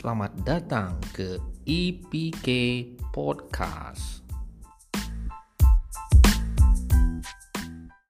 Selamat datang ke IPK Podcast.